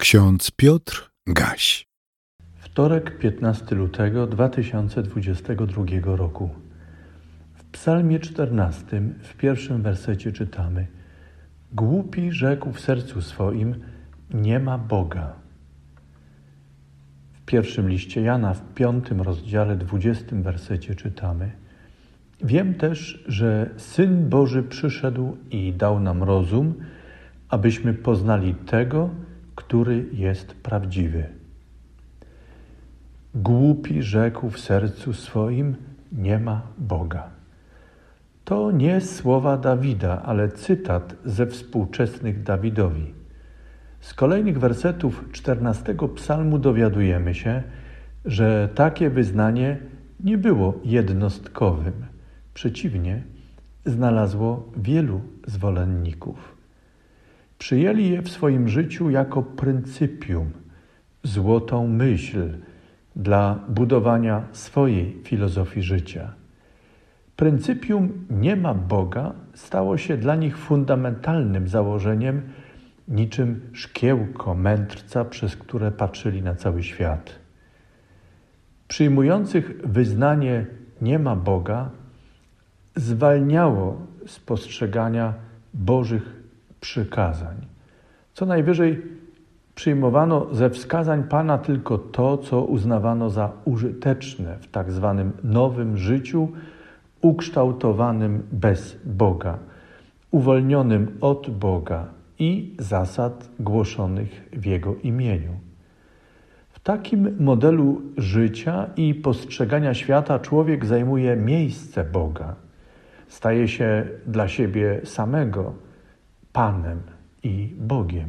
Ksiądz Piotr Gaś. Wtorek, 15 lutego 2022 roku. W Psalmie 14, w pierwszym wersecie czytamy: Głupi rzekł w sercu swoim: Nie ma Boga. W pierwszym liście Jana, w piątym rozdziale, dwudziestym wersecie czytamy: Wiem też, że Syn Boży przyszedł i dał nam rozum, abyśmy poznali tego, który jest prawdziwy. Głupi rzekł w sercu swoim: Nie ma Boga. To nie słowa Dawida, ale cytat ze współczesnych Dawidowi. Z kolejnych wersetów czternastego psalmu dowiadujemy się, że takie wyznanie nie było jednostkowym. Przeciwnie, znalazło wielu zwolenników. Przyjęli je w swoim życiu jako pryncypium, złotą myśl dla budowania swojej filozofii życia. Pryncypium nie ma Boga stało się dla nich fundamentalnym założeniem, niczym szkiełko mędrca, przez które patrzyli na cały świat. Przyjmujących wyznanie nie ma Boga zwalniało z postrzegania Bożych przykazań. Co najwyżej przyjmowano ze wskazań Pana tylko to, co uznawano za użyteczne w tak zwanym nowym życiu, ukształtowanym bez Boga, uwolnionym od Boga i zasad głoszonych w Jego imieniu. W takim modelu życia i postrzegania świata człowiek zajmuje miejsce Boga, staje się dla siebie samego Panem i Bogiem.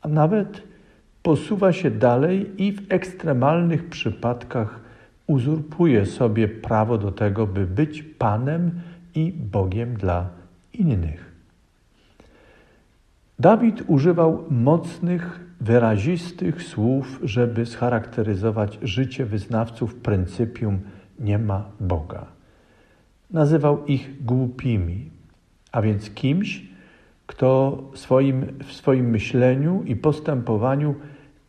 A nawet posuwa się dalej i w ekstremalnych przypadkach uzurpuje sobie prawo do tego, by być Panem i Bogiem dla innych. Dawid używał mocnych, wyrazistych słów, żeby scharakteryzować życie wyznawców pryncypium nie ma Boga. Nazywał ich głupimi, a więc kimś, kto swoim, w swoim myśleniu i postępowaniu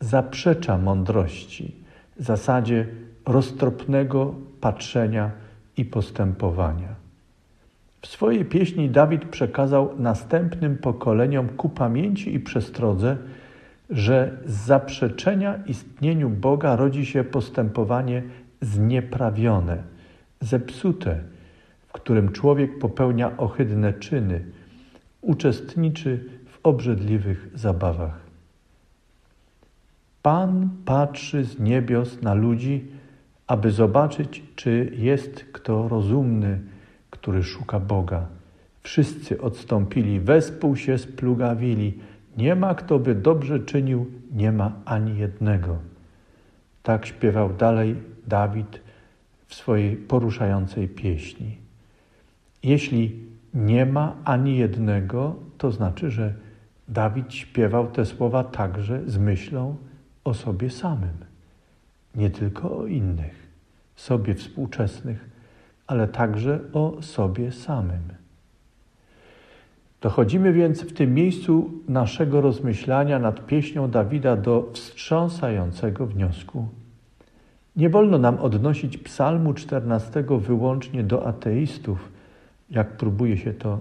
zaprzecza mądrości, zasadzie roztropnego patrzenia i postępowania. W swojej pieśni Dawid przekazał następnym pokoleniom ku pamięci i przestrodze, że z zaprzeczenia istnieniu Boga rodzi się postępowanie znieprawione, zepsute, w którym człowiek popełnia ohydne czyny, uczestniczy w obrzydliwych zabawach. Pan patrzy z niebios na ludzi, aby zobaczyć, czy jest kto rozumny, który szuka Boga. Wszyscy odstąpili, wespół się splugawili. Nie ma kto by dobrze czynił, nie ma ani jednego. Tak śpiewał dalej Dawid w swojej poruszającej pieśni. Jeśli nie ma ani jednego, to znaczy, że Dawid śpiewał te słowa także z myślą o sobie samym, nie tylko o innych, sobie współczesnych, ale także o sobie samym. Dochodzimy więc w tym miejscu naszego rozmyślania nad pieśnią Dawida do wstrząsającego wniosku. Nie wolno nam odnosić Psalmu 14 wyłącznie do ateistów, jak próbuje się to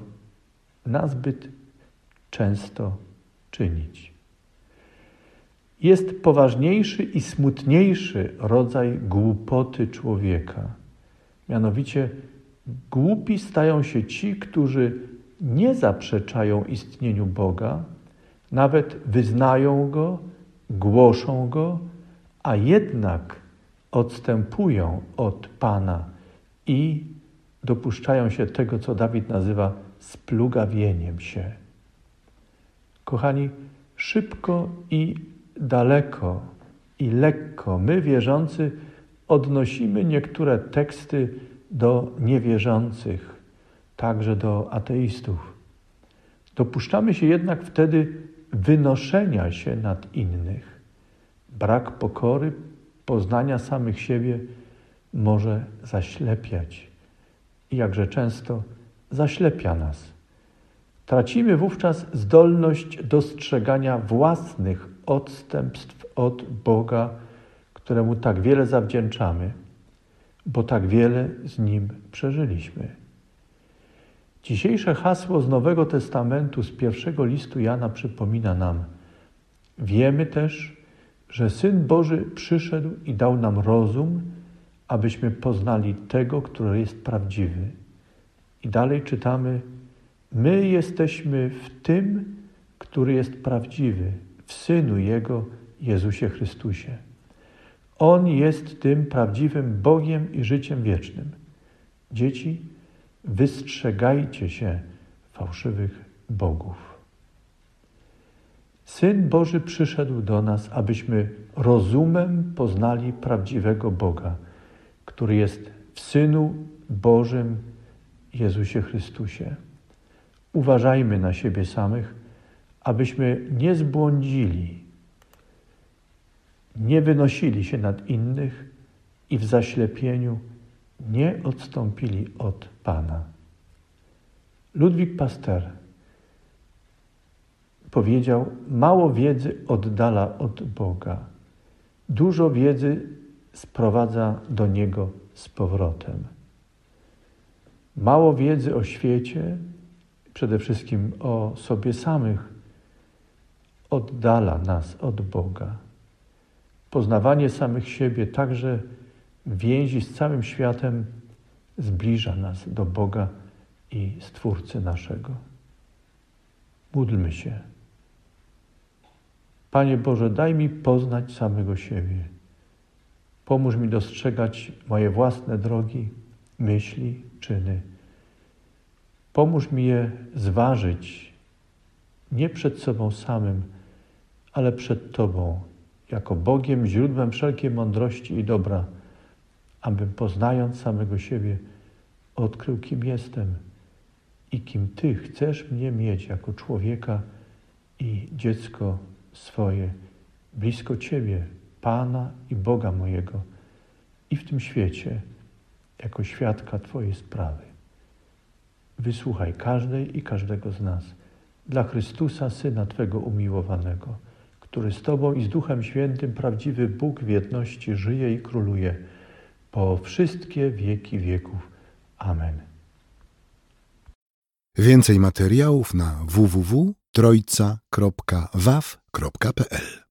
nazbyt często czynić. Jest poważniejszy i smutniejszy rodzaj głupoty człowieka. Mianowicie głupi stają się ci, którzy nie zaprzeczają istnieniu Boga, nawet wyznają Go, głoszą Go, a jednak odstępują od Pana i dopuszczają się tego, co Dawid nazywa splugawieniem się. Kochani, szybko i daleko i lekko my, wierzący, odnosimy niektóre teksty do niewierzących, także do ateistów. Dopuszczamy się jednak wtedy wynoszenia się nad innych. Brak pokory, poznania samych siebie może zaślepiać jakże często zaślepia nas. Tracimy wówczas zdolność dostrzegania własnych odstępstw od Boga, któremu tak wiele zawdzięczamy, bo tak wiele z Nim przeżyliśmy. Dzisiejsze hasło z Nowego Testamentu, z pierwszego listu Jana przypomina nam: Wiemy też, że Syn Boży przyszedł i dał nam rozum, abyśmy poznali tego, który jest prawdziwy. I dalej czytamy: My jesteśmy w tym, który jest prawdziwy, w Synu Jego, Jezusie Chrystusie. On jest tym prawdziwym Bogiem i życiem wiecznym. Dzieci, wystrzegajcie się fałszywych bogów. Syn Boży przyszedł do nas, abyśmy rozumem poznali prawdziwego Boga, który jest w Synu Bożym Jezusie Chrystusie. Uważajmy na siebie samych, abyśmy nie zbłądzili, nie wynosili się nad innych i w zaślepieniu nie odstąpili od Pana. Ludwik Paster powiedział: Mało wiedzy oddala od Boga, dużo wiedzy sprowadza do Niego z powrotem. Mało wiedzy o świecie, przede wszystkim o sobie samych, oddala nas od Boga. Poznawanie samych siebie, także więzi z całym światem, zbliża nas do Boga i Stwórcy naszego. Módlmy się. Panie Boże, daj mi poznać samego siebie. Pomóż mi dostrzegać moje własne drogi, myśli, czyny. Pomóż mi je zważyć nie przed sobą samym, ale przed Tobą, jako Bogiem, źródłem wszelkiej mądrości i dobra, abym poznając samego siebie, odkrył, kim jestem i kim Ty chcesz mnie mieć jako człowieka i dziecko swoje, blisko Ciebie, Pana i Boga mojego, i w tym świecie, jako świadka Twojej sprawy. Wysłuchaj każdej i każdego z nas, dla Chrystusa, Syna Twego umiłowanego który z Tobą i z Duchem Świętym, prawdziwy Bóg w jedności, żyje i króluje po wszystkie wieki wieków. Amen. Więcej materiałów na www.trojca.waw.pl